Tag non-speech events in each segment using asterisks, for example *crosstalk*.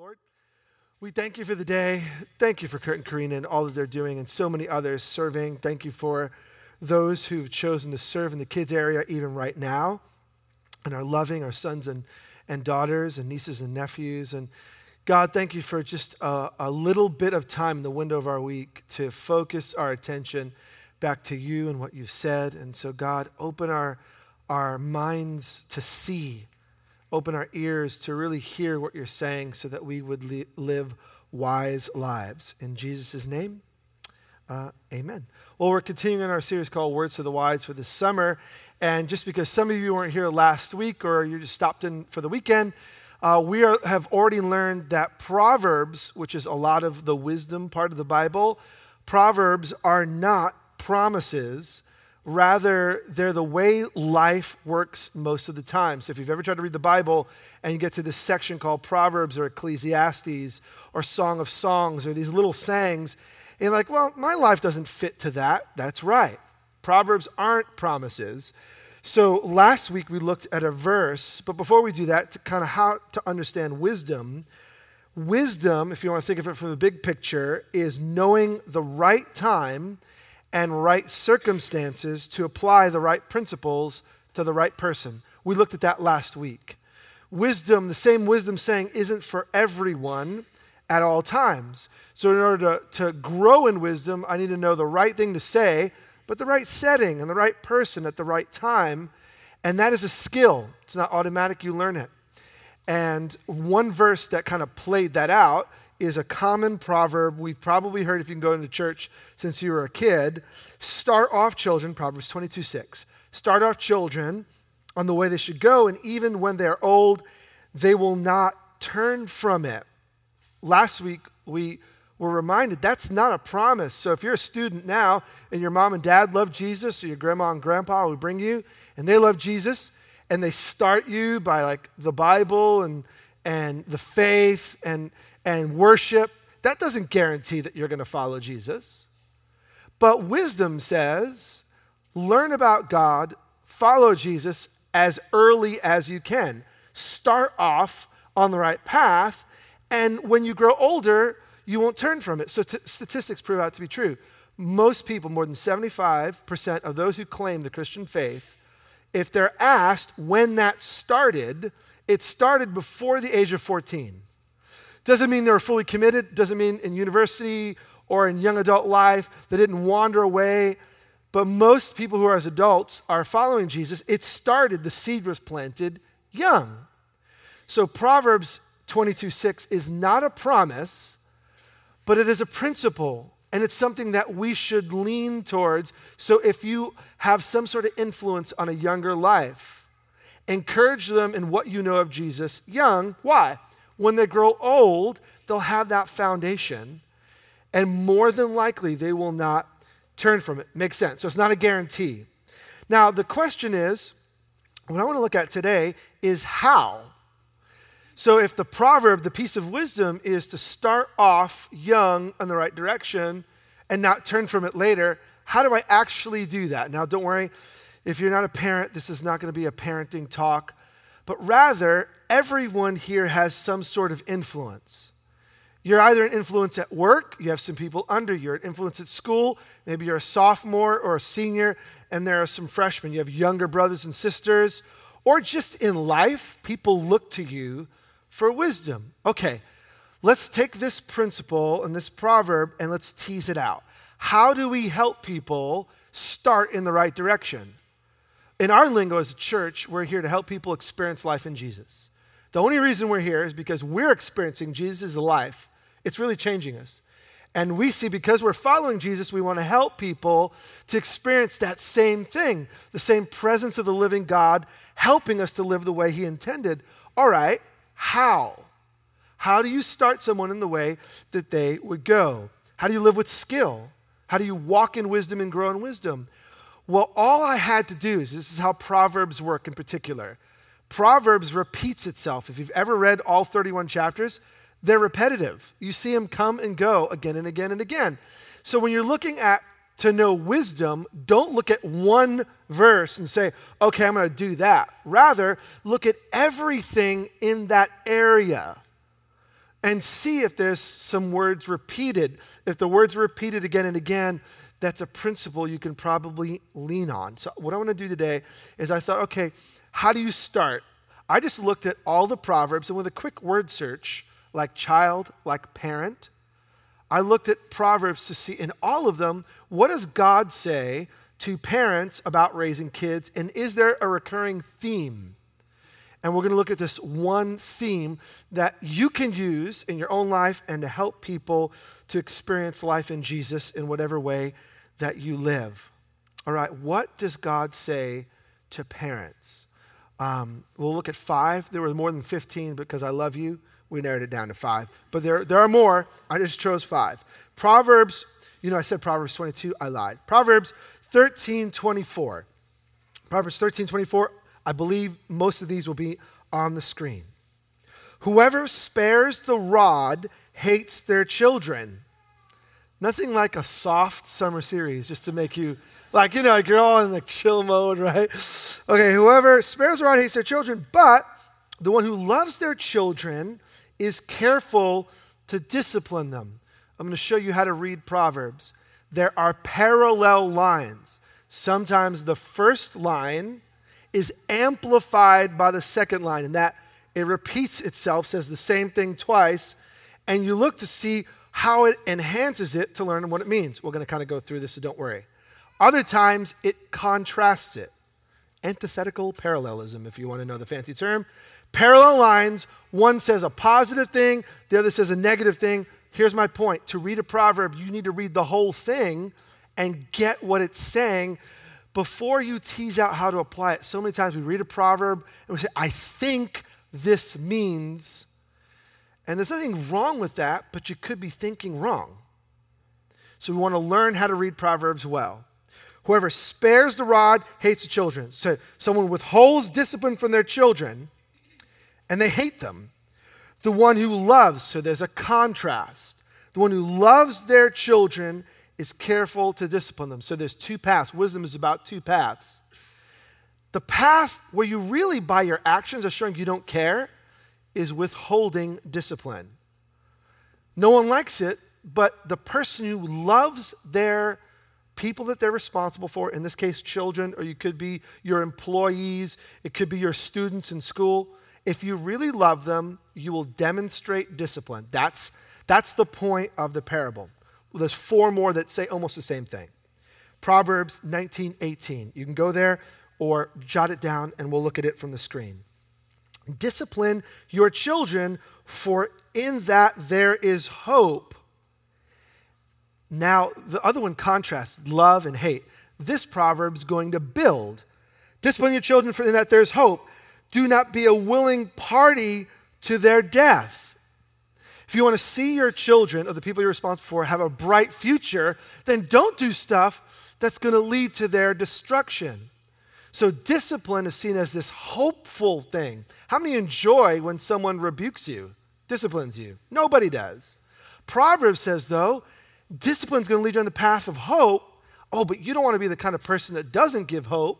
Lord, we thank you for the day. Thank you for Kurt and Karina and all that they're doing and so many others serving. Thank you for those who've chosen to serve in the kids area even right now and are loving our sons and, and daughters and nieces and nephews. And God, thank you for just a, a little bit of time in the window of our week to focus our attention back to you and what you've said. And so, God, open our, our minds to see, open our ears to really hear what you're saying so that we would li- live wise lives. In Jesus' name, uh, amen. Well, we're continuing our series called Words to the Wise for the summer. And just because some of you weren't here last week or you just stopped in for the weekend, uh, we are, have already learned that Proverbs, which is a lot of the wisdom part of the Bible, Proverbs are not promises. Rather, they're the way life works most of the time. So, if you've ever tried to read the Bible and you get to this section called Proverbs or Ecclesiastes or Song of Songs or these little sayings, and you're like, well, my life doesn't fit to that. That's right. Proverbs aren't promises. So last week we looked at a verse, but before we do that, to kind of how to understand wisdom, wisdom, if you want to think of it from the big picture, is knowing the right time and right circumstances to apply the right principles to the right person. We looked at that last week. Wisdom, the same wisdom saying, isn't for everyone at all times. So, in order to, to grow in wisdom, I need to know the right thing to say, but the right setting and the right person at the right time. And that is a skill, it's not automatic, you learn it. And one verse that kind of played that out is a common proverb we've probably heard if you can go into church since you were a kid. Start off children, Proverbs 22 6. Start off children on the way they should go, and even when they're old, they will not turn from it. Last week, we were reminded that's not a promise. So if you're a student now and your mom and dad love Jesus, or your grandma and grandpa will bring you, and they love Jesus, and they start you by like the Bible and, and the faith and and worship, that doesn't guarantee that you're going to follow Jesus. But wisdom says learn about God, follow Jesus as early as you can. Start off on the right path, and when you grow older, you won't turn from it. So t- statistics prove out to be true. Most people, more than 75% of those who claim the Christian faith, if they're asked when that started, it started before the age of 14. Doesn't mean they were fully committed, doesn't mean in university or in young adult life they didn't wander away. But most people who are as adults are following Jesus. It started, the seed was planted young. So Proverbs 22 6 is not a promise, but it is a principle. And it's something that we should lean towards. So if you have some sort of influence on a younger life, encourage them in what you know of Jesus young. Why? When they grow old, they'll have that foundation, and more than likely, they will not turn from it. Makes sense. So it's not a guarantee. Now, the question is what I want to look at today is how. So, if the proverb, the piece of wisdom, is to start off young in the right direction and not turn from it later, how do I actually do that? Now, don't worry, if you're not a parent, this is not going to be a parenting talk, but rather, everyone here has some sort of influence. You're either an influence at work, you have some people under you, an influence at school, maybe you're a sophomore or a senior, and there are some freshmen. You have younger brothers and sisters, or just in life, people look to you for wisdom. Okay, let's take this principle and this proverb and let's tease it out. How do we help people start in the right direction? In our lingo as a church, we're here to help people experience life in Jesus. The only reason we're here is because we're experiencing Jesus' life. It's really changing us. And we see because we're following Jesus, we want to help people to experience that same thing, the same presence of the living God helping us to live the way He intended. All right, how? How do you start someone in the way that they would go? How do you live with skill? How do you walk in wisdom and grow in wisdom? Well, all I had to do is this is how Proverbs work in particular. Proverbs repeats itself. If you've ever read all 31 chapters, they're repetitive. You see them come and go again and again and again. So when you're looking at to know wisdom, don't look at one verse and say, okay, I'm going to do that. Rather, look at everything in that area. and see if there's some words repeated. If the words are repeated again and again, that's a principle you can probably lean on. So, what I want to do today is I thought, okay, how do you start? I just looked at all the Proverbs, and with a quick word search, like child, like parent, I looked at Proverbs to see in all of them, what does God say to parents about raising kids, and is there a recurring theme? And we're going to look at this one theme that you can use in your own life and to help people to experience life in Jesus in whatever way that you live. All right, what does God say to parents? Um, we'll look at five. There were more than 15 because I love you. We narrowed it down to five. But there, there are more. I just chose five. Proverbs, you know, I said Proverbs 22, I lied. Proverbs 13 24. Proverbs 13 24, I believe most of these will be on the screen. Whoever spares the rod hates their children. Nothing like a soft summer series just to make you, like, you know, like you're all in the chill mode, *laughs* right? Okay, whoever spares rod hates their children, but the one who loves their children is careful to discipline them. I'm going to show you how to read Proverbs. There are parallel lines. Sometimes the first line is amplified by the second line, and that it repeats itself, says the same thing twice, and you look to see how it enhances it to learn what it means. We're going to kind of go through this, so don't worry. Other times, it contrasts it. Antithetical parallelism, if you want to know the fancy term. Parallel lines, one says a positive thing, the other says a negative thing. Here's my point to read a proverb, you need to read the whole thing and get what it's saying before you tease out how to apply it. So many times we read a proverb and we say, I think this means, and there's nothing wrong with that, but you could be thinking wrong. So we want to learn how to read Proverbs well. Whoever spares the rod hates the children. So someone withholds discipline from their children and they hate them. The one who loves, so there's a contrast. The one who loves their children is careful to discipline them. So there's two paths. Wisdom is about two paths. The path where you really, by your actions, are showing you don't care is withholding discipline. No one likes it, but the person who loves their people that they're responsible for, in this case, children, or you could be your employees, it could be your students in school. If you really love them, you will demonstrate discipline. That's, that's the point of the parable. There's four more that say almost the same thing. Proverbs 19, 18. You can go there or jot it down and we'll look at it from the screen. Discipline your children, for in that there is hope. Now, the other one contrasts love and hate. This proverb is going to build. Discipline your children, for in that there's hope. Do not be a willing party to their death. If you want to see your children or the people you're responsible for have a bright future, then don't do stuff that's going to lead to their destruction. So, discipline is seen as this hopeful thing. How many enjoy when someone rebukes you, disciplines you? Nobody does. Proverbs says, though, discipline is going to lead you on the path of hope. Oh, but you don't want to be the kind of person that doesn't give hope,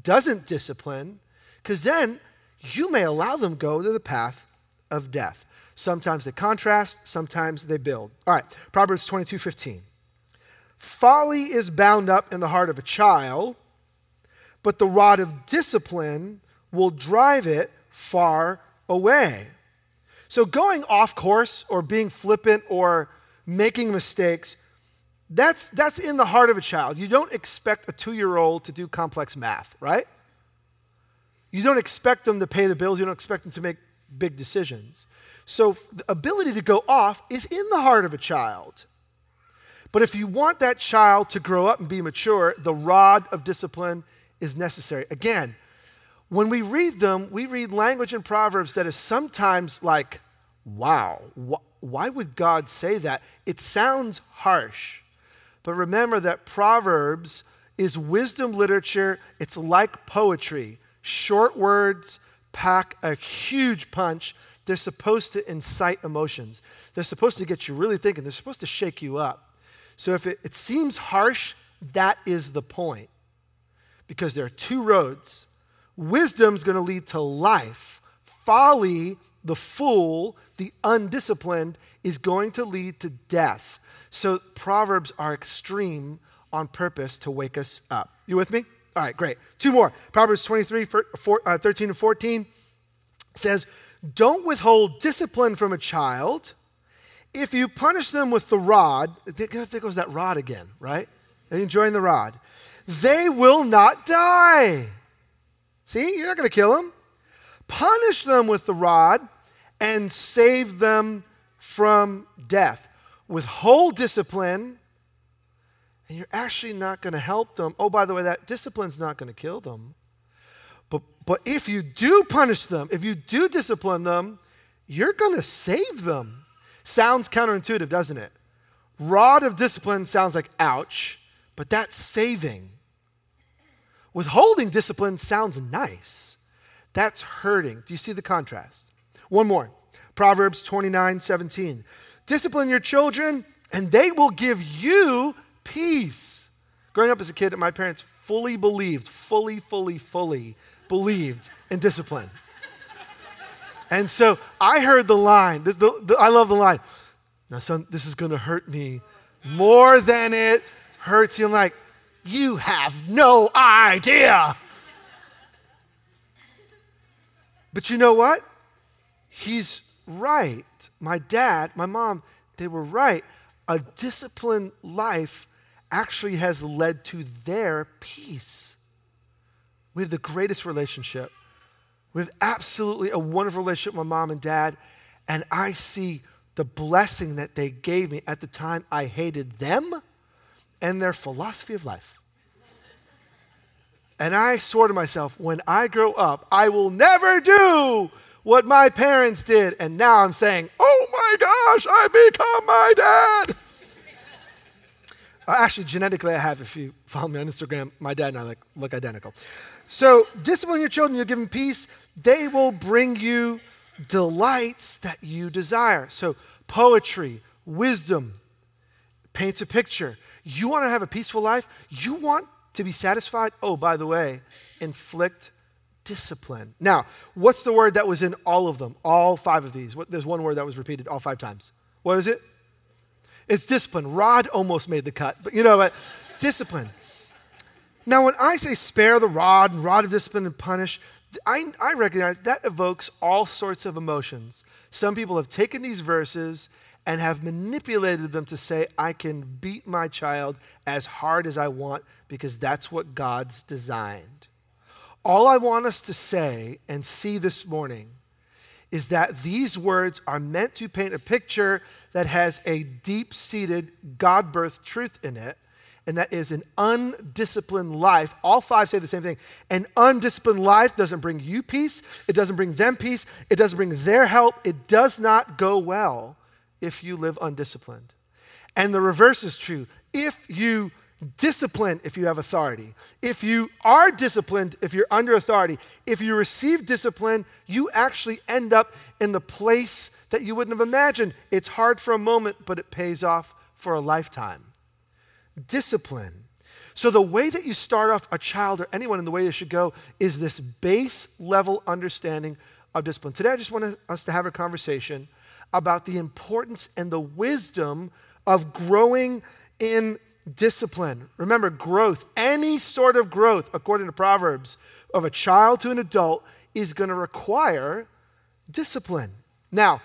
doesn't discipline, because then you may allow them go to the path of death. Sometimes they contrast, sometimes they build. All right, Proverbs 22 15. Folly is bound up in the heart of a child, but the rod of discipline will drive it far away. So, going off course or being flippant or making mistakes, that's, that's in the heart of a child. You don't expect a two year old to do complex math, right? You don't expect them to pay the bills, you don't expect them to make big decisions. So the ability to go off is in the heart of a child. But if you want that child to grow up and be mature, the rod of discipline is necessary. Again, when we read them, we read language in Proverbs that is sometimes like, wow, wh- why would God say that? It sounds harsh. But remember that Proverbs is wisdom literature, it's like poetry. Short words pack a huge punch they're supposed to incite emotions. They're supposed to get you really thinking. They're supposed to shake you up. So if it, it seems harsh, that is the point. Because there are two roads. Wisdom's going to lead to life. Folly the fool, the undisciplined, is going to lead to death. So Proverbs are extreme on purpose to wake us up. You with me? All right, great. Two more. Proverbs 23, uh, 13 and 14 says, Don't withhold discipline from a child. If you punish them with the rod, there goes that rod again, right? You enjoying the rod? They will not die. See, you're not going to kill them. Punish them with the rod and save them from death. Withhold discipline and you're actually not going to help them. Oh, by the way, that discipline's not going to kill them. But, but if you do punish them, if you do discipline them, you're going to save them. Sounds counterintuitive, doesn't it? Rod of discipline sounds like ouch, but that's saving. Withholding discipline sounds nice. That's hurting. Do you see the contrast? One more Proverbs 29 17. Discipline your children, and they will give you peace. Growing up as a kid, my parents fully believed, fully, fully, fully believed in discipline. and so I heard the line, the, the, the, I love the line. Now, son, this is going to hurt me more than it hurts you. I'm like, you have no idea. But you know what? He's right. My dad, my mom, they were right. A disciplined life actually has led to their peace. We have the greatest relationship. We have absolutely a wonderful relationship with my mom and dad. And I see the blessing that they gave me at the time I hated them and their philosophy of life. And I swore to myself, when I grow up, I will never do what my parents did. And now I'm saying, oh my gosh, I become my dad. Uh, actually, genetically, I have. If you follow me on Instagram, my dad and I like, look identical. So, discipline your children, you'll give them peace. They will bring you delights that you desire. So, poetry, wisdom paints a picture. You want to have a peaceful life? You want to be satisfied? Oh, by the way, inflict discipline. Now, what's the word that was in all of them? All five of these. There's one word that was repeated all five times. What is it? It's discipline. Rod almost made the cut, but you know what? *laughs* discipline. Now, when I say spare the rod and rod of discipline and punish, I, I recognize that evokes all sorts of emotions. Some people have taken these verses and have manipulated them to say, I can beat my child as hard as I want because that's what God's designed. All I want us to say and see this morning is that these words are meant to paint a picture that has a deep seated God birthed truth in it, and that is an undisciplined life. All five say the same thing. An undisciplined life doesn't bring you peace, it doesn't bring them peace, it doesn't bring their help, it does not go well if you live undisciplined. And the reverse is true. If you discipline if you have authority. If you are disciplined, if you're under authority, if you receive discipline, you actually end up in the place that you wouldn't have imagined. It's hard for a moment, but it pays off for a lifetime. Discipline. So, the way that you start off a child or anyone in the way they should go is this base level understanding of discipline. Today, I just want us to have a conversation about the importance and the wisdom of growing in discipline. Remember, growth, any sort of growth, according to Proverbs, of a child to an adult is going to require discipline. Now,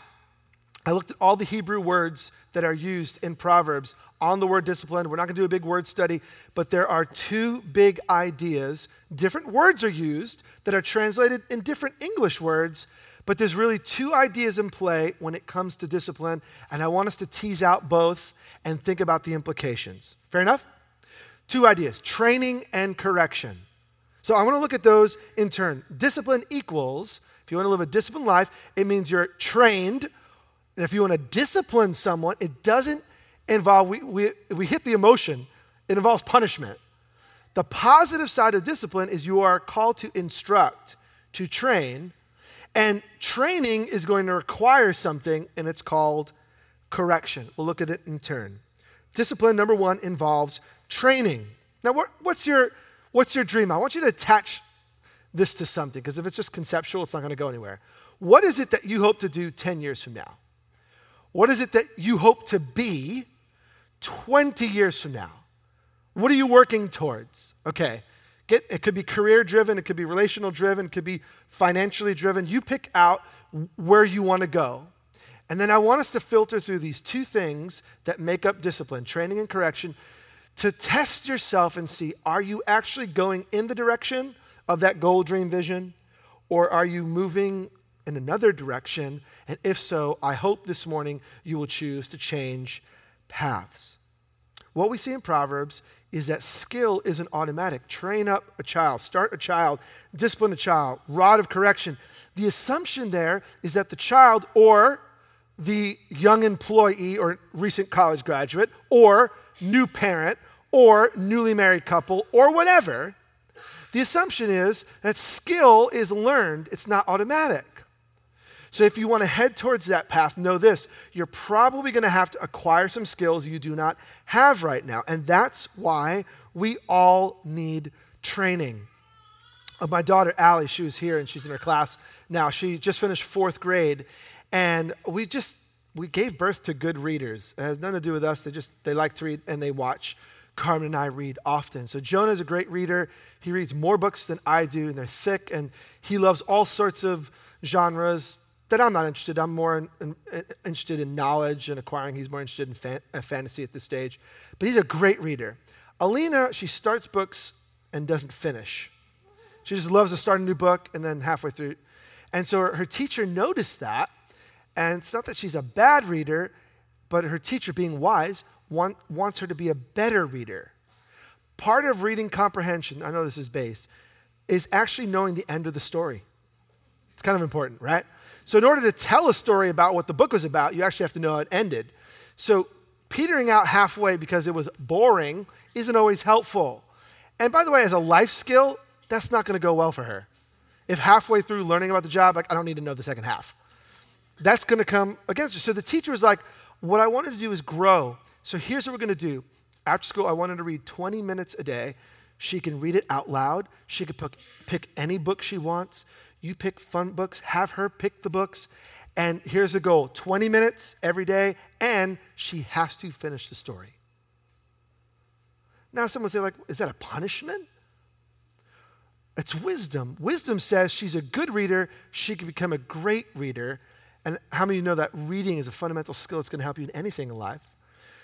I looked at all the Hebrew words that are used in Proverbs on the word discipline. We're not going to do a big word study, but there are two big ideas. Different words are used that are translated in different English words but there's really two ideas in play when it comes to discipline, and I want us to tease out both and think about the implications. Fair enough? Two ideas training and correction. So I want to look at those in turn. Discipline equals, if you want to live a disciplined life, it means you're trained. And if you want to discipline someone, it doesn't involve, we, we, we hit the emotion, it involves punishment. The positive side of discipline is you are called to instruct, to train, and training is going to require something, and it's called correction. We'll look at it in turn. Discipline number one involves training. Now, what, what's, your, what's your dream? I want you to attach this to something, because if it's just conceptual, it's not going to go anywhere. What is it that you hope to do 10 years from now? What is it that you hope to be 20 years from now? What are you working towards? Okay. Get, it could be career driven, it could be relational driven, it could be financially driven. You pick out where you want to go. And then I want us to filter through these two things that make up discipline training and correction to test yourself and see are you actually going in the direction of that goal, dream, vision? Or are you moving in another direction? And if so, I hope this morning you will choose to change paths. What we see in Proverbs is that skill isn't automatic. Train up a child, start a child, discipline a child, rod of correction. The assumption there is that the child or the young employee or recent college graduate or new parent or newly married couple or whatever, the assumption is that skill is learned, it's not automatic. So if you want to head towards that path, know this you're probably going to have to acquire some skills you do not have right now. And that's why we all need training. Uh, my daughter, Allie, she was here and she's in her class now. She just finished fourth grade. And we just, we gave birth to good readers. It has nothing to do with us. They just, they like to read and they watch. Carmen and I read often. So Jonah is a great reader. He reads more books than I do, and they're thick, and he loves all sorts of genres that I'm not interested. I'm more in, in, interested in knowledge and acquiring. He's more interested in fan, uh, fantasy at this stage. But he's a great reader. Alina, she starts books and doesn't finish. She just loves to start a new book and then halfway through. And so her, her teacher noticed that. And it's not that she's a bad reader, but her teacher, being wise, want, wants her to be a better reader. Part of reading comprehension, I know this is base, is actually knowing the end of the story. It's kind of important, right? So, in order to tell a story about what the book was about, you actually have to know how it ended. So, petering out halfway because it was boring isn't always helpful. And by the way, as a life skill, that's not going to go well for her. If halfway through learning about the job, like, I don't need to know the second half. That's going to come against her. So the teacher was like, What I wanted to do is grow. So here's what we're going to do. After school, I wanted to read 20 minutes a day. She can read it out loud. She could pick, pick any book she wants. You pick fun books, have her pick the books. And here's the goal 20 minutes every day, and she has to finish the story. Now, someone say, like, is that a punishment? It's wisdom. Wisdom says she's a good reader, she can become a great reader. And how many of you know that reading is a fundamental skill that's going to help you in anything in life?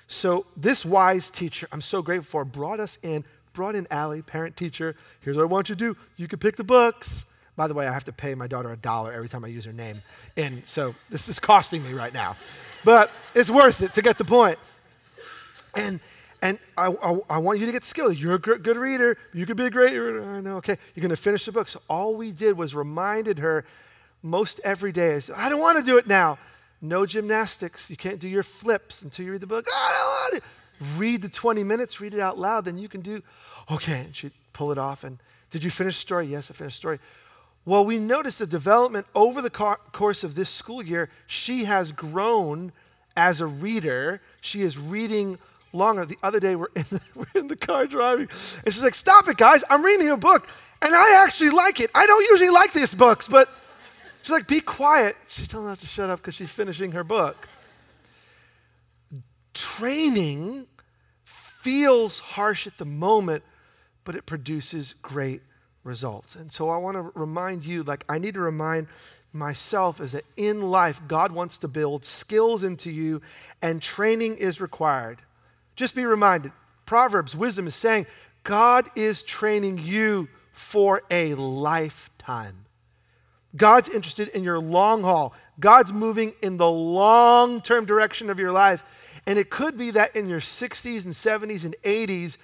So, this wise teacher, I'm so grateful for, brought us in, brought in Allie, parent teacher. Here's what I want you to do you can pick the books. By the way, I have to pay my daughter a dollar every time I use her name. And so this is costing me right now. But it's worth it to get the point. And and I, I, I, want you to get skilled. You're a good reader. You could be a great reader. I know, okay. You're going to finish the book. So all we did was reminded her most every day. is, I don't want to do it now. No gymnastics. You can't do your flips until you read the book. I don't want to. Read the 20 minutes, read it out loud, then you can do, okay. And she'd pull it off. And did you finish the story? Yes, I finished the story. Well, we notice the development over the course of this school year. She has grown as a reader. She is reading longer. The other day, we're in the, *laughs* we're in the car driving, and she's like, Stop it, guys. I'm reading a book, and I actually like it. I don't usually like these books, but she's like, Be quiet. She's telling us to shut up because she's finishing her book. Training feels harsh at the moment, but it produces great results. And so I want to remind you, like I need to remind myself, is that in life, God wants to build skills into you and training is required. Just be reminded Proverbs, wisdom is saying, God is training you for a lifetime. God's interested in your long haul. God's moving in the long term direction of your life. And it could be that in your 60s and 70s and 80s,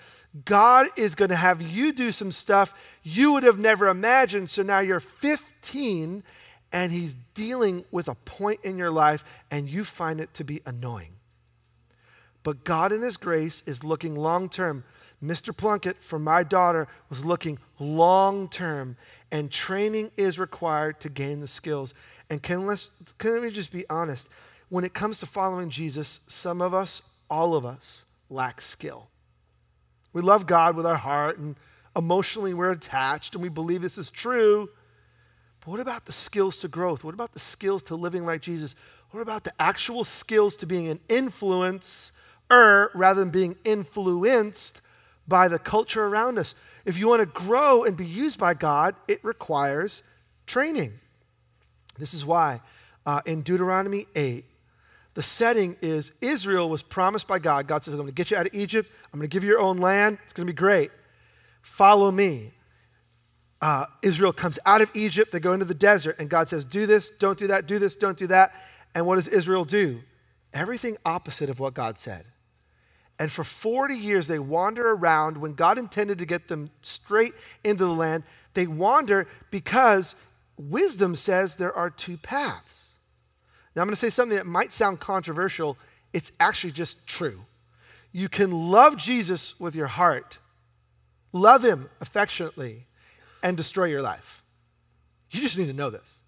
God is going to have you do some stuff you would have never imagined. So now you're 15 and He's dealing with a point in your life and you find it to be annoying. But God, in His grace, is looking long term. Mr. Plunkett, for my daughter, was looking long term, and training is required to gain the skills. And can, let's, can we just be honest? When it comes to following Jesus, some of us, all of us, lack skill. We love God with our heart, and emotionally we're attached, and we believe this is true. But what about the skills to growth? What about the skills to living like Jesus? What about the actual skills to being an influencer rather than being influenced by the culture around us? If you want to grow and be used by God, it requires training. This is why uh, in Deuteronomy 8, the setting is Israel was promised by God. God says, I'm going to get you out of Egypt. I'm going to give you your own land. It's going to be great. Follow me uh, Israel comes out of Egypt, they go into the desert, and God says, Do this, don't do that, do this, don't do that. And what does Israel do? Everything opposite of what God said. And for 40 years, they wander around when God intended to get them straight into the land. They wander because wisdom says there are two paths. Now, I'm going to say something that might sound controversial. It's actually just true. You can love Jesus with your heart, love him affectionately, and destroy your life. You just need to know this.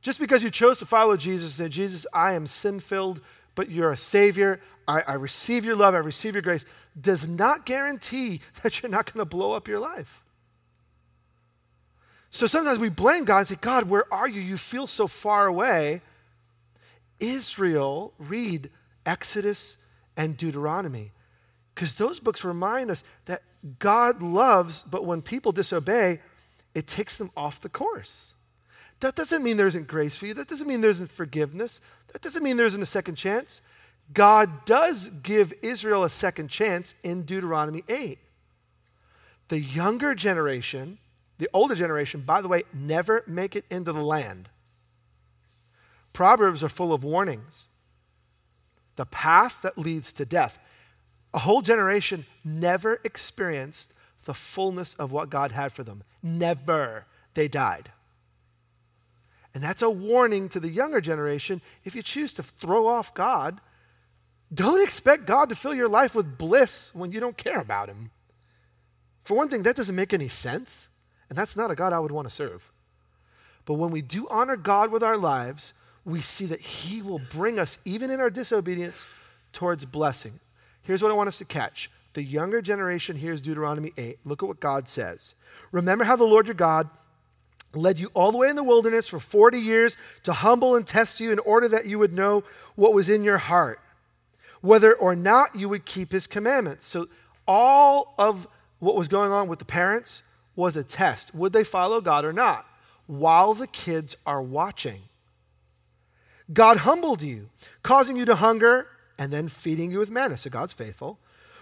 Just because you chose to follow Jesus and say, Jesus, I am sin filled, but you're a Savior, I, I receive your love, I receive your grace, does not guarantee *laughs* that you're not going to blow up your life. So sometimes we blame God and say, God, where are you? You feel so far away. Israel, read Exodus and Deuteronomy, because those books remind us that God loves, but when people disobey, it takes them off the course. That doesn't mean there isn't grace for you. That doesn't mean there isn't forgiveness. That doesn't mean there isn't a second chance. God does give Israel a second chance in Deuteronomy 8. The younger generation, the older generation, by the way, never make it into the land. Proverbs are full of warnings. The path that leads to death. A whole generation never experienced the fullness of what God had for them. Never. They died. And that's a warning to the younger generation. If you choose to throw off God, don't expect God to fill your life with bliss when you don't care about Him. For one thing, that doesn't make any sense, and that's not a God I would want to serve. But when we do honor God with our lives, we see that He will bring us, even in our disobedience, towards blessing. Here's what I want us to catch the younger generation hears Deuteronomy 8. Look at what God says. Remember how the Lord your God led you all the way in the wilderness for 40 years to humble and test you in order that you would know what was in your heart, whether or not you would keep his commandments. So, all of what was going on with the parents was a test. Would they follow God or not? While the kids are watching. God humbled you, causing you to hunger and then feeding you with manna. So God's faithful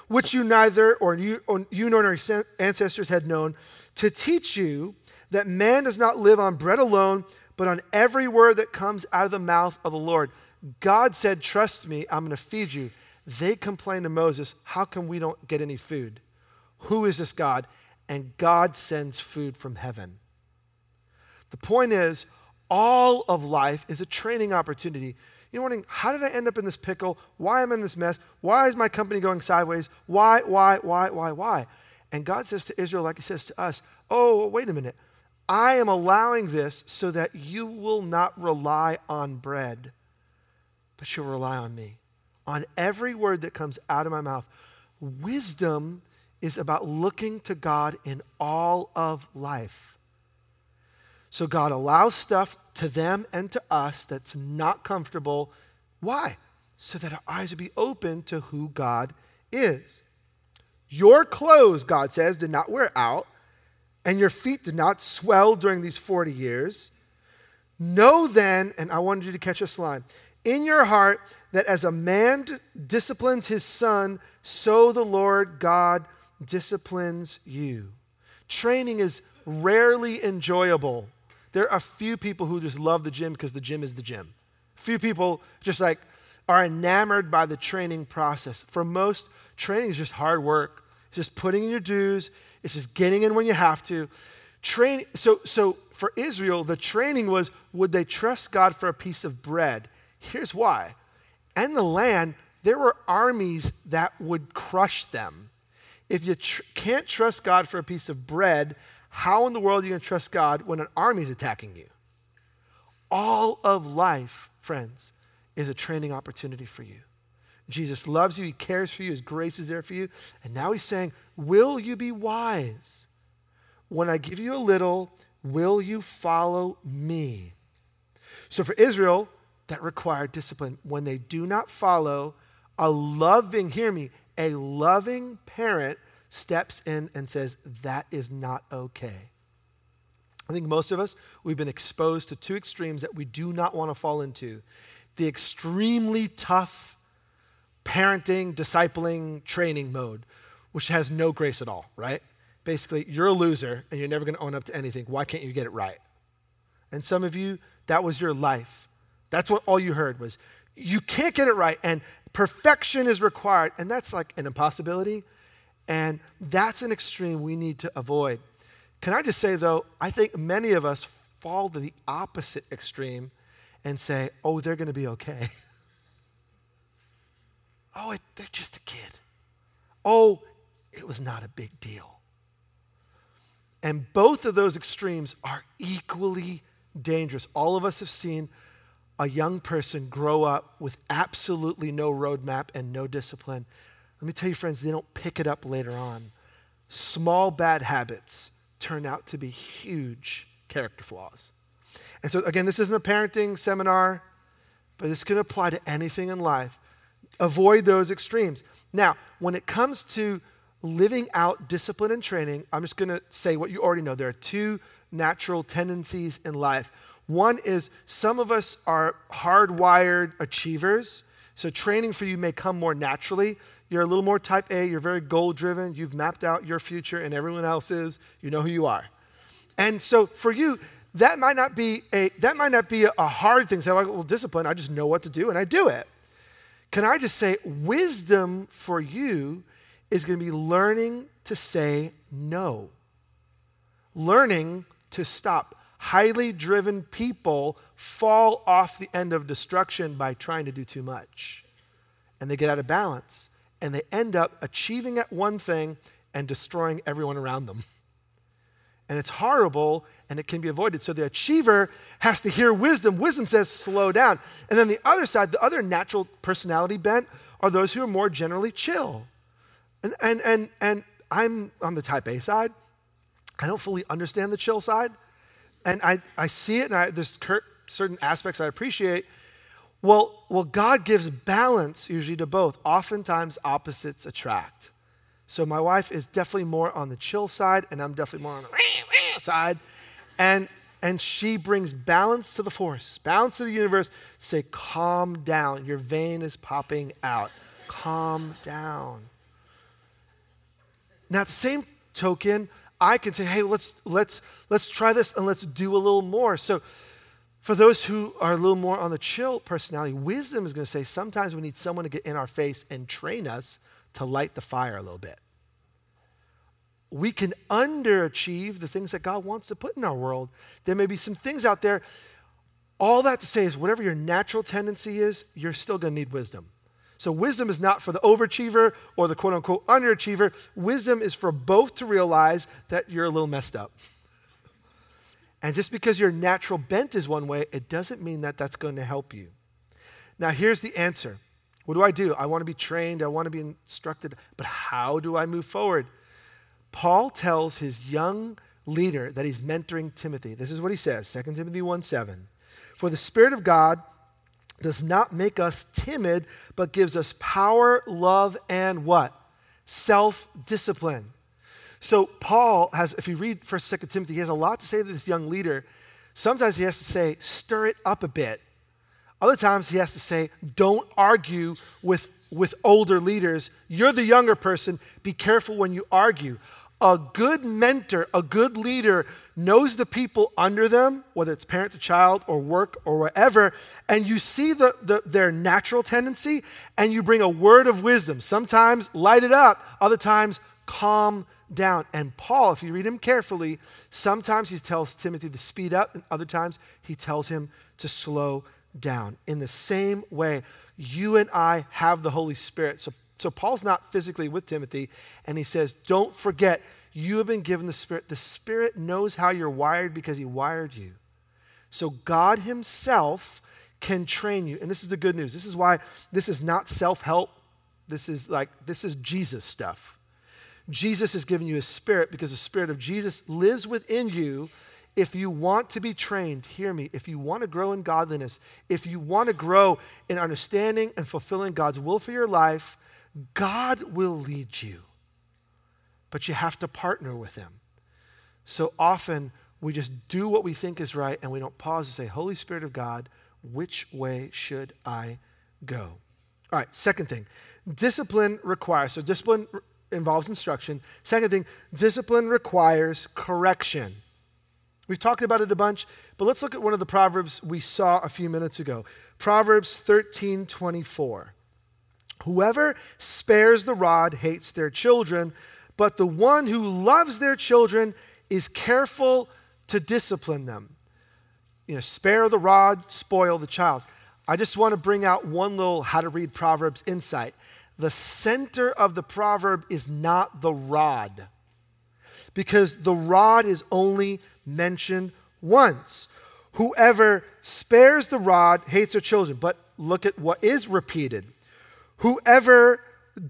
which you neither or you, or you nor your ancestors had known, to teach you that man does not live on bread alone, but on every word that comes out of the mouth of the Lord. God said, Trust me, I'm going to feed you. They complained to Moses, How come we don't get any food? Who is this God? And God sends food from heaven. The point is, all of life is a training opportunity you're wondering, how did I end up in this pickle? Why am I in this mess? Why is my company going sideways? Why, why, why, why, why? And God says to Israel, like He says to us, oh, wait a minute. I am allowing this so that you will not rely on bread, but you'll rely on me, on every word that comes out of my mouth. Wisdom is about looking to God in all of life. So God allows stuff to them and to us that's not comfortable. Why? So that our eyes would be open to who God is. Your clothes, God says, did not wear out, and your feet did not swell during these 40 years. Know then, and I wanted you to catch this line, in your heart that as a man disciplines his son, so the Lord God disciplines you. Training is rarely enjoyable. There are a few people who just love the gym because the gym is the gym. Few people just like are enamored by the training process. For most, training is just hard work. It's just putting in your dues. It's just getting in when you have to. Train. So, so for Israel, the training was would they trust God for a piece of bread? Here's why. In the land, there were armies that would crush them. If you tr- can't trust God for a piece of bread, how in the world are you going to trust God when an army is attacking you? All of life, friends, is a training opportunity for you. Jesus loves you, He cares for you, His grace is there for you. And now He's saying, Will you be wise? When I give you a little, Will you follow me? So for Israel, that required discipline. When they do not follow, a loving, hear me, a loving parent steps in and says, That is not okay. I think most of us, we've been exposed to two extremes that we do not want to fall into the extremely tough parenting, discipling, training mode, which has no grace at all, right? Basically, you're a loser and you're never going to own up to anything. Why can't you get it right? And some of you, that was your life. That's what all you heard was, you can't get it right and perfection is required. And that's like an impossibility. And that's an extreme we need to avoid. Can I just say, though, I think many of us fall to the opposite extreme and say, oh, they're going to be okay. *laughs* oh, it, they're just a kid. Oh, it was not a big deal. And both of those extremes are equally dangerous. All of us have seen a young person grow up with absolutely no roadmap and no discipline. Let me tell you, friends, they don't pick it up later on. Small bad habits turn out to be huge character flaws. And so, again, this isn't a parenting seminar, but this can apply to anything in life. Avoid those extremes. Now, when it comes to living out discipline and training, I'm just going to say what you already know. There are two natural tendencies in life. One is some of us are hardwired achievers, so training for you may come more naturally. You're a little more type A, you're very goal driven, you've mapped out your future and everyone else's, you know who you are. And so for you, that might not be a that might not be a hard thing. Say, so, well, discipline, I just know what to do and I do it. Can I just say wisdom for you is going to be learning to say no. Learning to stop. Highly driven people fall off the end of destruction by trying to do too much. And they get out of balance and they end up achieving at one thing and destroying everyone around them. And it's horrible and it can be avoided. So the achiever has to hear wisdom. Wisdom says, slow down. And then the other side, the other natural personality bent, are those who are more generally chill. And, and, and, and I'm on the type A side. I don't fully understand the chill side. And I, I see it, and I, there's certain aspects I appreciate. Well, well, God gives balance usually to both. Oftentimes, opposites attract. So my wife is definitely more on the chill side, and I'm definitely more on the side. And and she brings balance to the force, balance to the universe. Say, calm down. Your vein is popping out. Calm down. Now, at the same token, I can say, hey, let's let's let's try this and let's do a little more. So for those who are a little more on the chill personality, wisdom is going to say sometimes we need someone to get in our face and train us to light the fire a little bit. We can underachieve the things that God wants to put in our world. There may be some things out there. All that to say is, whatever your natural tendency is, you're still going to need wisdom. So, wisdom is not for the overachiever or the quote unquote underachiever. Wisdom is for both to realize that you're a little messed up. And just because your natural bent is one way, it doesn't mean that that's going to help you. Now, here's the answer What do I do? I want to be trained, I want to be instructed, but how do I move forward? Paul tells his young leader that he's mentoring Timothy. This is what he says 2 Timothy 1 7. For the Spirit of God does not make us timid, but gives us power, love, and what? Self discipline. So Paul has, if you read First, Second Timothy, he has a lot to say to this young leader. Sometimes he has to say, stir it up a bit. Other times he has to say, don't argue with, with older leaders. You're the younger person. Be careful when you argue. A good mentor, a good leader knows the people under them, whether it's parent to child or work or whatever, and you see the, the, their natural tendency and you bring a word of wisdom. Sometimes light it up, other times calm down. And Paul, if you read him carefully, sometimes he tells Timothy to speed up, and other times he tells him to slow down. In the same way, you and I have the Holy Spirit. So, so Paul's not physically with Timothy, and he says, Don't forget, you have been given the Spirit. The Spirit knows how you're wired because he wired you. So God Himself can train you. And this is the good news. This is why this is not self help. This is like, this is Jesus stuff. Jesus has given you a spirit because the spirit of Jesus lives within you if you want to be trained, hear me, if you want to grow in godliness, if you want to grow in understanding and fulfilling God's will for your life, God will lead you. But you have to partner with Him. So often we just do what we think is right and we don't pause to say, Holy Spirit of God, which way should I go? All right, second thing discipline requires, so discipline involves instruction. Second thing, discipline requires correction. We've talked about it a bunch, but let's look at one of the proverbs we saw a few minutes ago. Proverbs 13 24. Whoever spares the rod hates their children, but the one who loves their children is careful to discipline them. You know, spare the rod, spoil the child. I just want to bring out one little how to read Proverbs insight. The center of the proverb is not the rod, because the rod is only mentioned once. Whoever spares the rod hates their children. But look at what is repeated. Whoever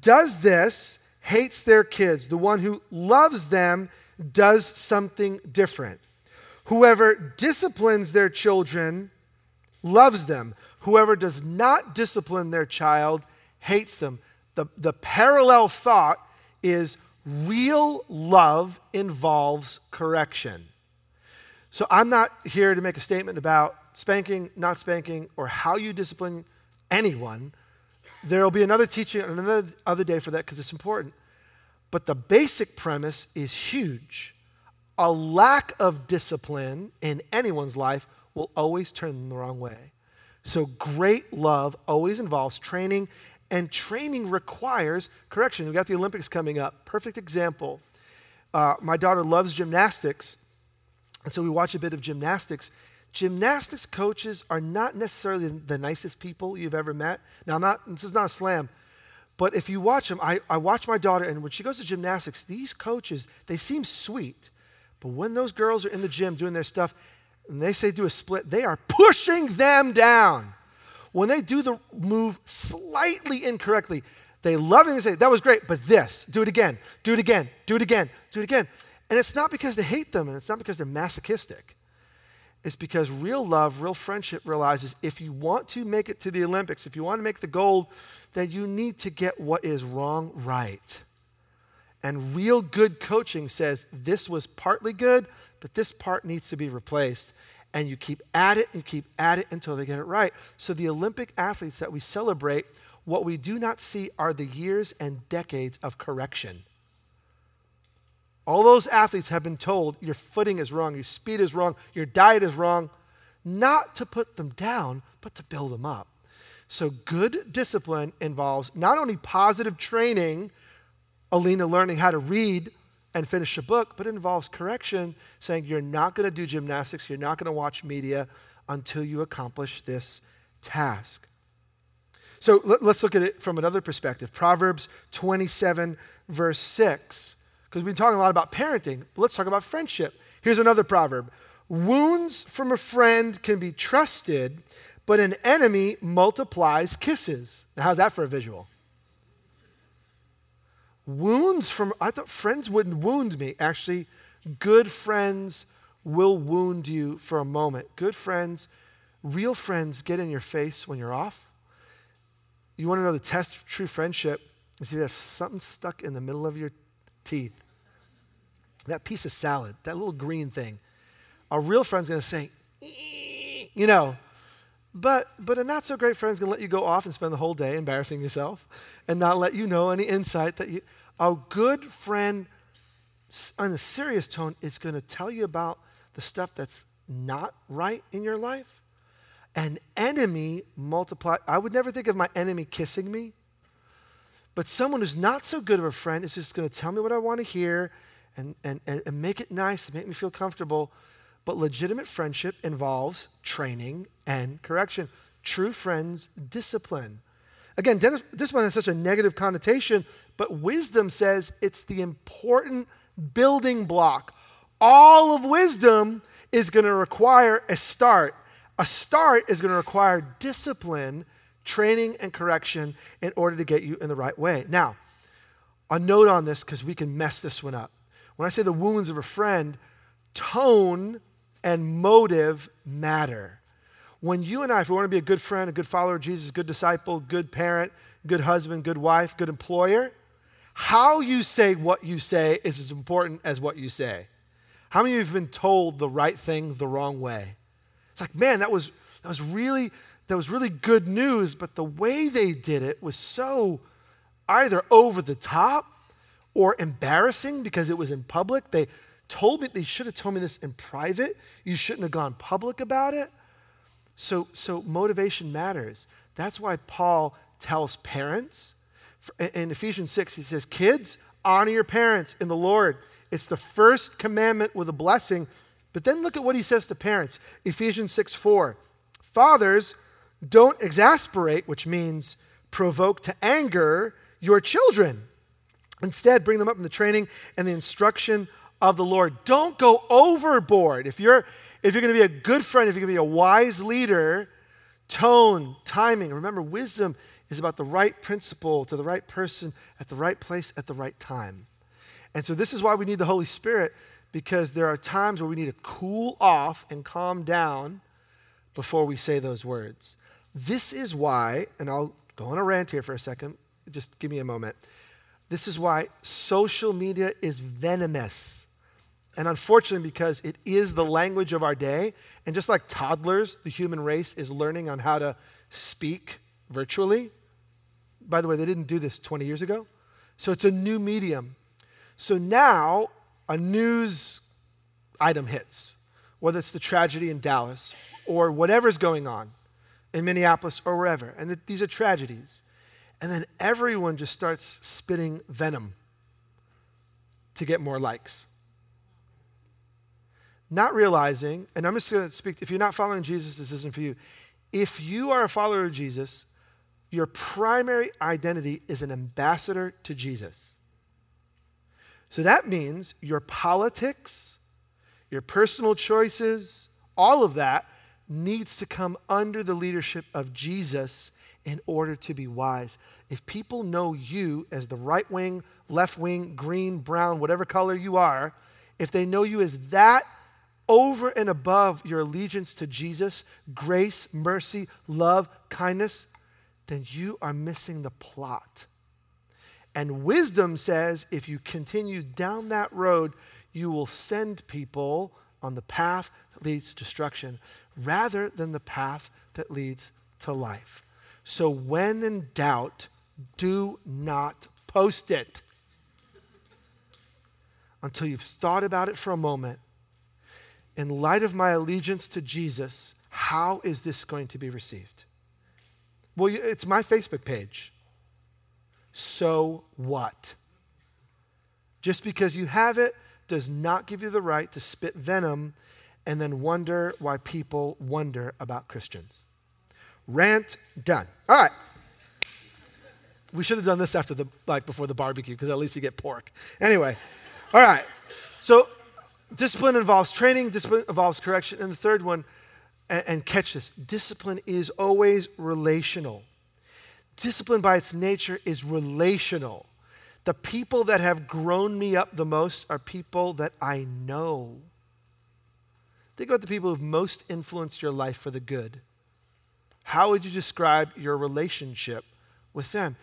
does this hates their kids. The one who loves them does something different. Whoever disciplines their children loves them. Whoever does not discipline their child hates them. The, the parallel thought is real love involves correction. So I'm not here to make a statement about spanking, not spanking, or how you discipline anyone. There will be another teaching on another other day for that because it's important. But the basic premise is huge. A lack of discipline in anyone's life will always turn them the wrong way. So great love always involves training, and training requires correction. We've got the Olympics coming up. Perfect example. Uh, my daughter loves gymnastics, and so we watch a bit of gymnastics. Gymnastics coaches are not necessarily the nicest people you've ever met. Now, I'm not, this is not a slam, but if you watch them, I, I watch my daughter, and when she goes to gymnastics, these coaches, they seem sweet. But when those girls are in the gym doing their stuff, and they say do a split, they are pushing them down. When they do the move slightly incorrectly, they love it and say, that was great, but this, do it again, do it again, do it again, do it again. And it's not because they hate them and it's not because they're masochistic. It's because real love, real friendship realizes if you want to make it to the Olympics, if you want to make the gold, then you need to get what is wrong right. And real good coaching says this was partly good, but this part needs to be replaced. And you keep at it and keep at it until they get it right. So the Olympic athletes that we celebrate, what we do not see are the years and decades of correction. All those athletes have been told your footing is wrong, your speed is wrong, your diet is wrong, not to put them down, but to build them up. So, good discipline involves not only positive training, Alina learning how to read and finish a book, but it involves correction, saying you're not going to do gymnastics, you're not going to watch media until you accomplish this task. So, let, us look at it from another perspective. Proverbs 27, verse 6 because we've been talking a lot about parenting, but let's talk about friendship. Here's another proverb Wounds from a friend can be trusted, but an enemy multiplies kisses. Now, how's that for a visual? Wounds from, I thought friends wouldn't wound me. Actually, good friends will wound you for a moment. Good friends, real friends get in your face when you're off. You want to know the test of true friendship is you have something stuck in the middle of your teeth that piece of salad, that little green thing, a real friend's going to say, you know, but, but a not so great friend's to let you go off and spend the whole day embarrassing yourself and not let you know any insight that you. A good friend, on a serious tone, is to tell you about the stuff that's not right in your life. An enemy multiply. I would never think of my enemy kissing me, but someone who's not so good of a friend is just to tell me what I want to hear and, and, and make it nice and make me feel comfortable. But legitimate friendship involves training and correction. True friends discipline. Again, discipline has such a negative connotation, but wisdom says it's the important building block. All of wisdom is going to require a start. A start is going to require discipline, training, and correction in order to get you in the right way. Now, a note on this because we can mess this one up. When I say the wounds of a friend, tone and motive matter. When you and I, if we want to be a good friend, a good follower of Jesus, good disciple, good parent, good husband, good wife, good employer, how you say what you say is as important as what you say. How many of you have been told the right thing the wrong way? It's like, man, that was that was really that was really good news, but the way they did it was so either over the top or embarrassing because it was in public. They told me they should have told me this in private. You shouldn't have gone public about it. So so motivation matters. That's why Paul tells parents in Ephesians 6 he says, "Kids, honor your parents in the Lord." It's the first commandment with a blessing. But then look at what he says to parents. Ephesians 6 4. Fathers, don't exasperate, which means provoke to anger your children. Instead, bring them up in the training and the instruction of the Lord. Don't go overboard. If you're if you're going to be a good friend, if you're going to be a wise leader, tone, timing. Remember, wisdom is about the right principle to the right person at the right place at the right time. And so this is why we need the Holy Spirit because there are times where we need to cool off and calm down before we say those words. This is why, and I'll go on a rant here for a second, just give me a moment. This is why social media is venomous. And unfortunately, because it is the language of our day, and just like toddlers, the human race is learning on how to speak virtually. By the way, they didn't do this 20 years ago. So it's a new medium. So now a news item hits, whether it's the tragedy in Dallas or whatever's going on in Minneapolis or wherever. And these are tragedies. And then everyone just starts spitting venom to get more likes. Not realizing, and I'm just going to speak, if you're not following Jesus, this isn't for you. If you are a follower of Jesus, your primary identity is an ambassador to Jesus. So that means your politics, your personal choices, all of that needs to come under the leadership of Jesus in order to be wise. If people know you as the right wing, left wing, green, brown, whatever color you are, if they know you as that over and above your allegiance to Jesus, grace, mercy, love, kindness, then you are missing the plot. And wisdom says if you continue down that road, you will send people on the path that leads to destruction rather than the path that leads to life. So when in doubt, do not post it until you've thought about it for a moment. In light of my allegiance to Jesus, how is this going to be received? Well, it's my Facebook page. So what? Just because you have it does not give you the right to spit venom and then wonder why people wonder about Christians. Rant done. All right. We should have done this after the like before the barbecue because at least you get pork. Anyway, all right. So discipline involves training, discipline involves correction, and the third one, and, and catch this: discipline is always relational. Discipline by its nature is relational. The people that have grown me up the most are people that I know. Think about the people who've most influenced your life for the good. How would you describe your relationship with them?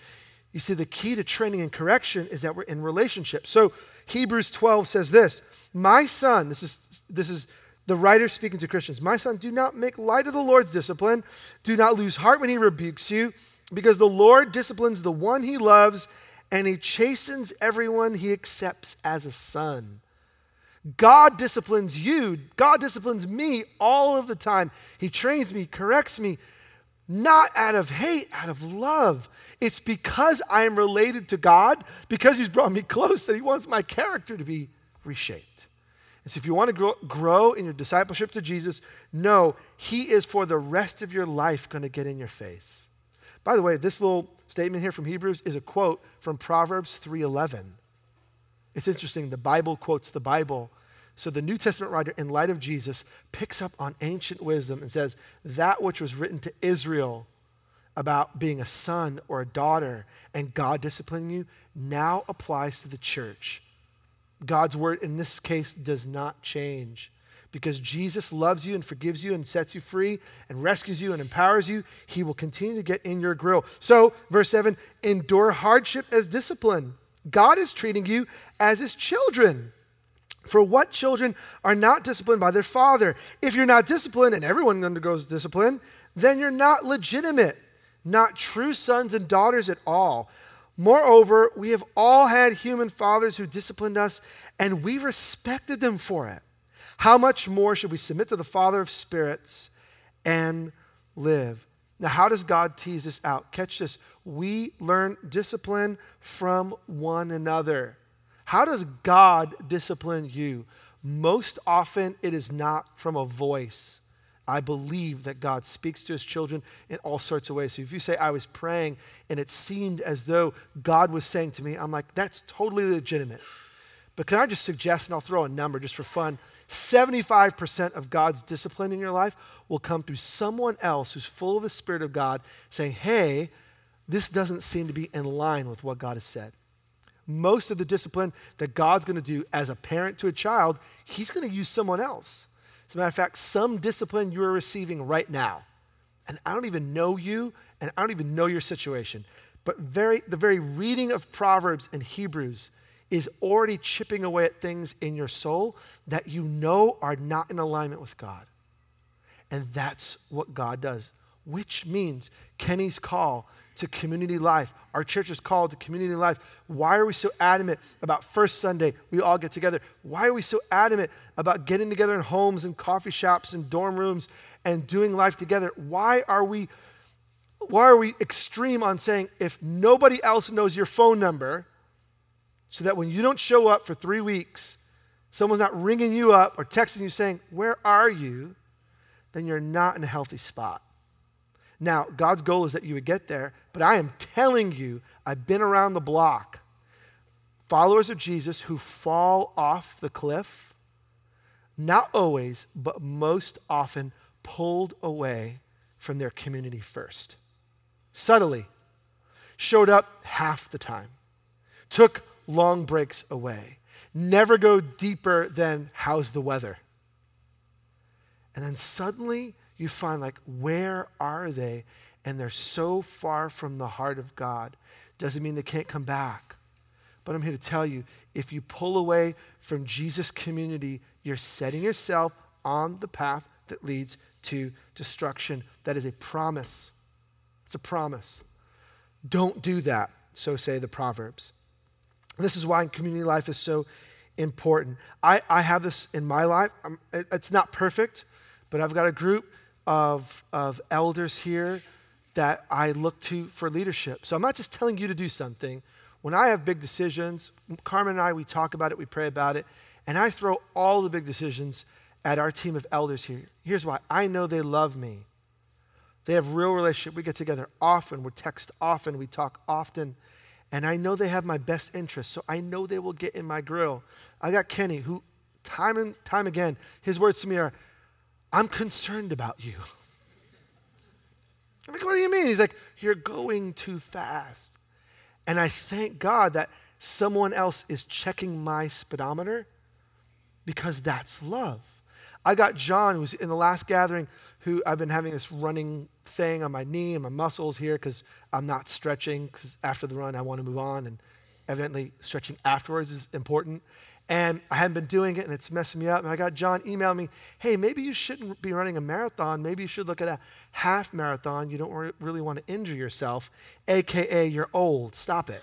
You see, the key to training and correction is that we're in relationship. So Hebrews 12 says this My son, this is, this is the writer speaking to Christians, my son, do not make light of the Lord's discipline. Do not lose heart when he rebukes you, because the Lord disciplines the one he loves, and he chastens everyone he accepts as a son. God disciplines you. God disciplines me all of the time. He trains me, corrects me, not out of hate, out of love. It's because I am related to God, because He's brought me *laughs* close, that He wants my character to be reshaped. And so, if you want to grow, grow in your discipleship to Jesus, know He is for the rest of your life going to get in your face. By the way, this little statement here from Hebrews is a quote from Proverbs 3:11. It's interesting. The Bible quotes the Bible. So the New Testament writer, in light of Jesus, picks up on ancient wisdom and says, That which was written to Israel about being a son or a daughter and God disciplining you now applies to the church. God's word in this case does not change. Because Jesus loves you and forgives you and sets you free and rescues you and empowers you, he will continue to get in your grill. So, verse 7 endure hardship as discipline. God is treating you as his children. For what children are not disciplined by their father? If you're not disciplined, and everyone undergoes discipline, then you're not legitimate, not true sons and daughters at all. Moreover, we have all had human fathers who disciplined us, and we respected them for it. How much more should we submit to the Father of spirits and live? Now, how does God tease this out? Catch this. We learn discipline from one another. How does God discipline you? Most often, it is not from a voice. I believe that God speaks to his children in all sorts of ways. So if you say, I was praying and it seemed as though God was saying to me, I'm like, that's totally legitimate. But can I just suggest, and I'll throw a number just for fun 75% of God's discipline in your life will come through someone else who's full of the Spirit of God saying, hey, this doesn't seem to be in line with what God has said most of the discipline that God's going to do as a parent to a child, He's going to use someone else. As a matter of fact, some discipline you are receiving right now, and I don't even know you, and I don't even know your situation, but very, the very reading of Proverbs and Hebrews is already chipping away at things in your soul that you know are not in alignment with God. And that's what God does, which means Kenny's call to community life. Our church is called to community life. Why are we so adamant about first Sunday we all get together? Why are we so adamant about getting together in homes and coffee shops and dorm rooms and doing life together? Why are we why are we extreme on saying if nobody else knows your phone number so that when you don't show up for 3 weeks, someone's not ringing you up or texting you saying, "Where are you?" then you're not in a healthy spot. Now, God's goal is that you would get there, but I am telling you, I've been around the block. Followers of Jesus who fall off the cliff, not always, but most often pulled away from their community first. Subtly, showed up half the time, took long breaks away, never go deeper than how's the weather. And then suddenly you find like, where are they? And they're so far from the heart of God. Doesn't mean they can't come back. But I'm here to tell you if you pull away from Jesus' community, you're setting yourself on the path that leads to destruction. That is a promise. It's a promise. Don't do that, so say the Proverbs. This is why community life is so important. I, I have this in my life. I'm, it's not perfect, but I've got a group of, of elders here that I look to for leadership. So I'm not just telling you to do something. When I have big decisions, Carmen and I, we talk about it, we pray about it, and I throw all the big decisions at our team of elders here. Here's why I know they love me. They have real relationship. We get together often, we text often, we talk often, and I know they have my best interest. So I know they will get in my grill. I got Kenny, who time and time again, his words to me are, I'm concerned about you. I'm like, what do you mean? He's like, you're going too fast. And I thank God that someone else is checking my speedometer because that's love. I got John, who was in the last gathering, who I've been having this running thing on my knee and my muscles here because I'm not stretching because after the run I want to move on. And evidently, stretching afterwards is important. And I hadn't been doing it and it's messing me up. And I got John email me, hey, maybe you shouldn't be running a marathon. Maybe you should look at a half marathon. You don't really want to injure yourself, AKA, you're old. Stop it.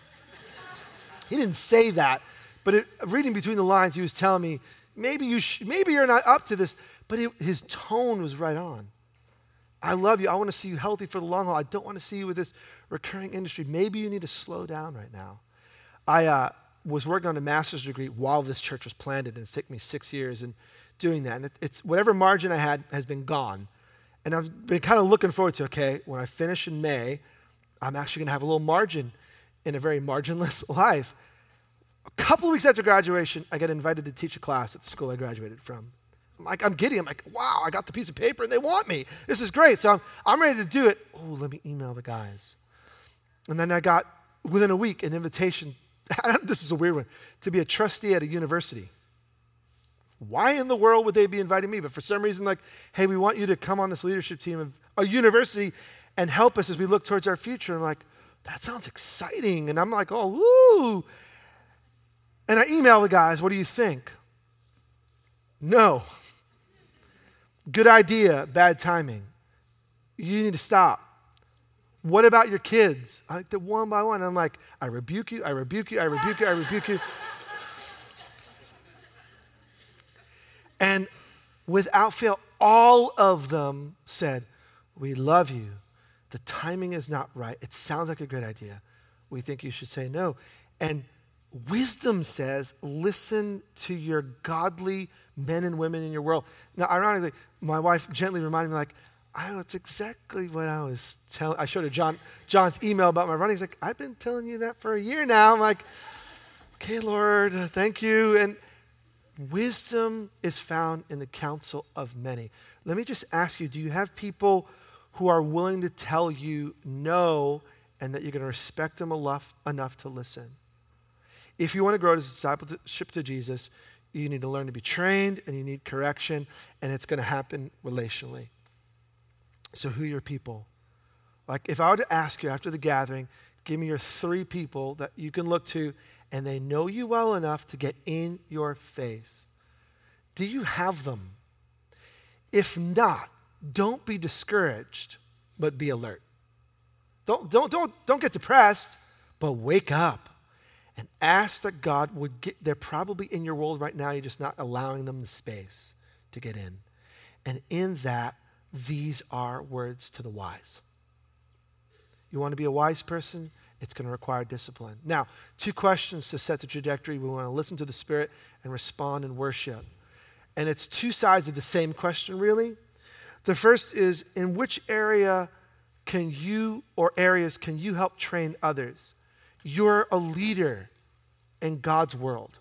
he didn't say that, but it, reading between the lines, he was telling me, maybe, you sh- maybe you're not up to this. But it, his tone was right on. I love you. I want to see you healthy for the long haul. I don't want to see you with this recurring industry. Maybe you need to slow down right now. I, uh, was working on a master's degree while this church was planted, and it's taken me six years in doing that. And it, it's whatever margin I had has been gone. And I've been kind of looking forward to, okay, when I finish in May, I'm actually going to have a little margin in a very marginless *laughs* life. A couple of weeks after graduation, I got invited to teach a class at the school I graduated from. I'm like, I'm giddy. I'm like, wow, I got the piece of paper and they want me. This is great. So I'm, I'm ready to do it. Oh, let me email the guys. And then I got, within a week, an invitation *laughs* this is a weird one, to be a trustee at a university. Why in the world would they be inviting me? But for some reason, like, hey, we want you to come on this leadership team of a university and help us as we look towards our future. I'm like, that sounds exciting. And I'm like, oh, woo. And I email the guys, what do you think? No. Good idea, bad timing. You need to stop. What about your kids? I like the one by one. I'm like, I rebuke you, I rebuke you, I rebuke you, I rebuke you. And without fail, all of them said, We love you. The timing is not right. It sounds like a great idea. We think you should say no. And wisdom says, listen to your godly men and women in your world. Now, ironically, my wife gently reminded me, like, I, that's exactly what I was telling. I showed her John, John's email about my running. He's like, I've been telling you that for a year now. I'm like, okay, Lord, thank you. And wisdom is found in the counsel of many. Let me just ask you do you have people who are willing to tell you no and that you're going to respect them enough, enough to listen? If you want to grow as discipleship to Jesus, you need to learn to be trained and you need correction, and it's going to happen relationally. So, who are your people? Like, if I were to ask you after the gathering, give me your three people that you can look to and they know you well enough to get in your face. Do you have them? If not, don't be discouraged, but be alert. Don't, don't, don't, don't get depressed, but wake up and ask that God would get, they're probably in your world right now, you're just not allowing them the space to get in. And in that, these are words to the wise. You want to be a wise person? It's going to require discipline. Now, two questions to set the trajectory. We want to listen to the Spirit and respond in worship. And it's two sides of the same question, really. The first is in which area can you or areas can you help train others? You're a leader in God's world.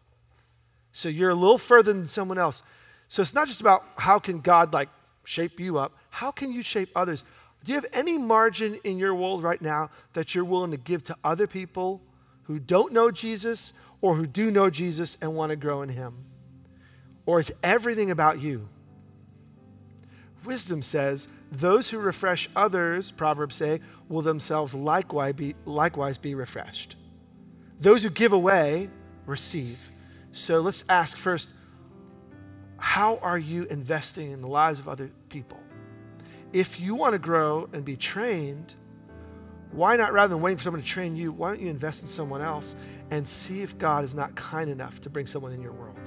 So you're a little further than someone else. So it's not just about how can God like shape you up, how can you shape others? Do you have any margin in your world right now that you're willing to give to other people who don't know Jesus or who do know Jesus and want to grow in Him? Or is everything about you? Wisdom says, those who refresh others, Proverbs say, will themselves likewise be, likewise be refreshed. Those who give away receive. So let's ask first, how are you investing in the lives of other people? if you want to grow and be trained, why not, rather than waiting for someone to train you, why don't you invest in someone else and see if God is not kind enough to bring someone in your world?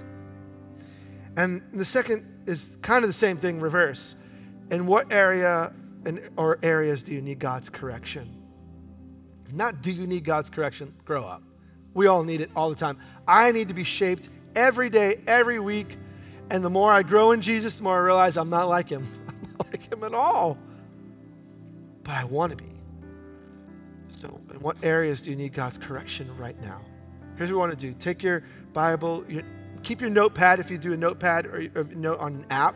And the second is kind of the same thing, reverse. In what area or areas do you need God's correction? Not do you need God's correction, grow up. We all need it all the time. I need to be shaped every day, every week. And the more I grow in Jesus, the more I realize I'm not like him *laughs* I'm not like him at all. But I want to be. So, in what areas do you need God's correction right now? Here's what we want to do take your Bible, your, keep your notepad if you do a notepad or note on an app,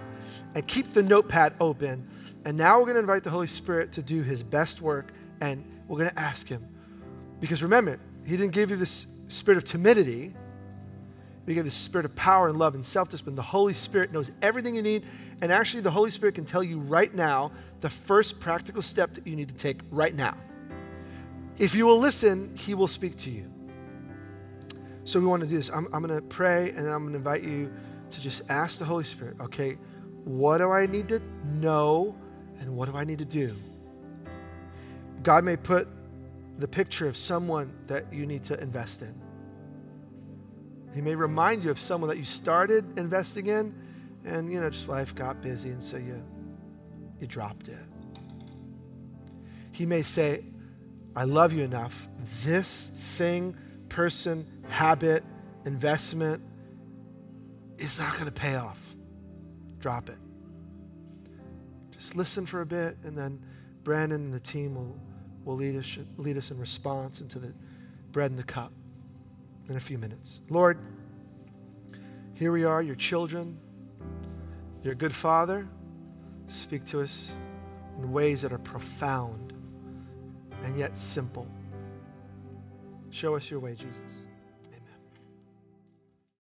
and keep the notepad open. And now we're going to invite the Holy Spirit to do his best work, and we're going to ask him. Because remember, he didn't give you this spirit of timidity, we give the spirit of power and love and self discipline. The Holy Spirit knows everything you need. And actually, the Holy Spirit can tell you right now the first practical step that you need to take right now. If you will listen, He will speak to you. So we want to do this. I'm, I'm going to pray and I'm going to invite you to just ask the Holy Spirit, okay, what do I need to know and what do I need to do? God may put the picture of someone that you need to invest in. He may remind you of someone that you started investing in, and you know, just life got busy, and so you you dropped it. He may say, I love you enough. This thing, person, habit, investment is not going to pay off. Drop it. Just listen for a bit, and then Brandon and the team will, will lead, us, lead us in response into the bread and the cup in a few minutes. Lord, here we are, your children. You're a good father. Speak to us in ways that are profound and yet simple. Show us your way, Jesus.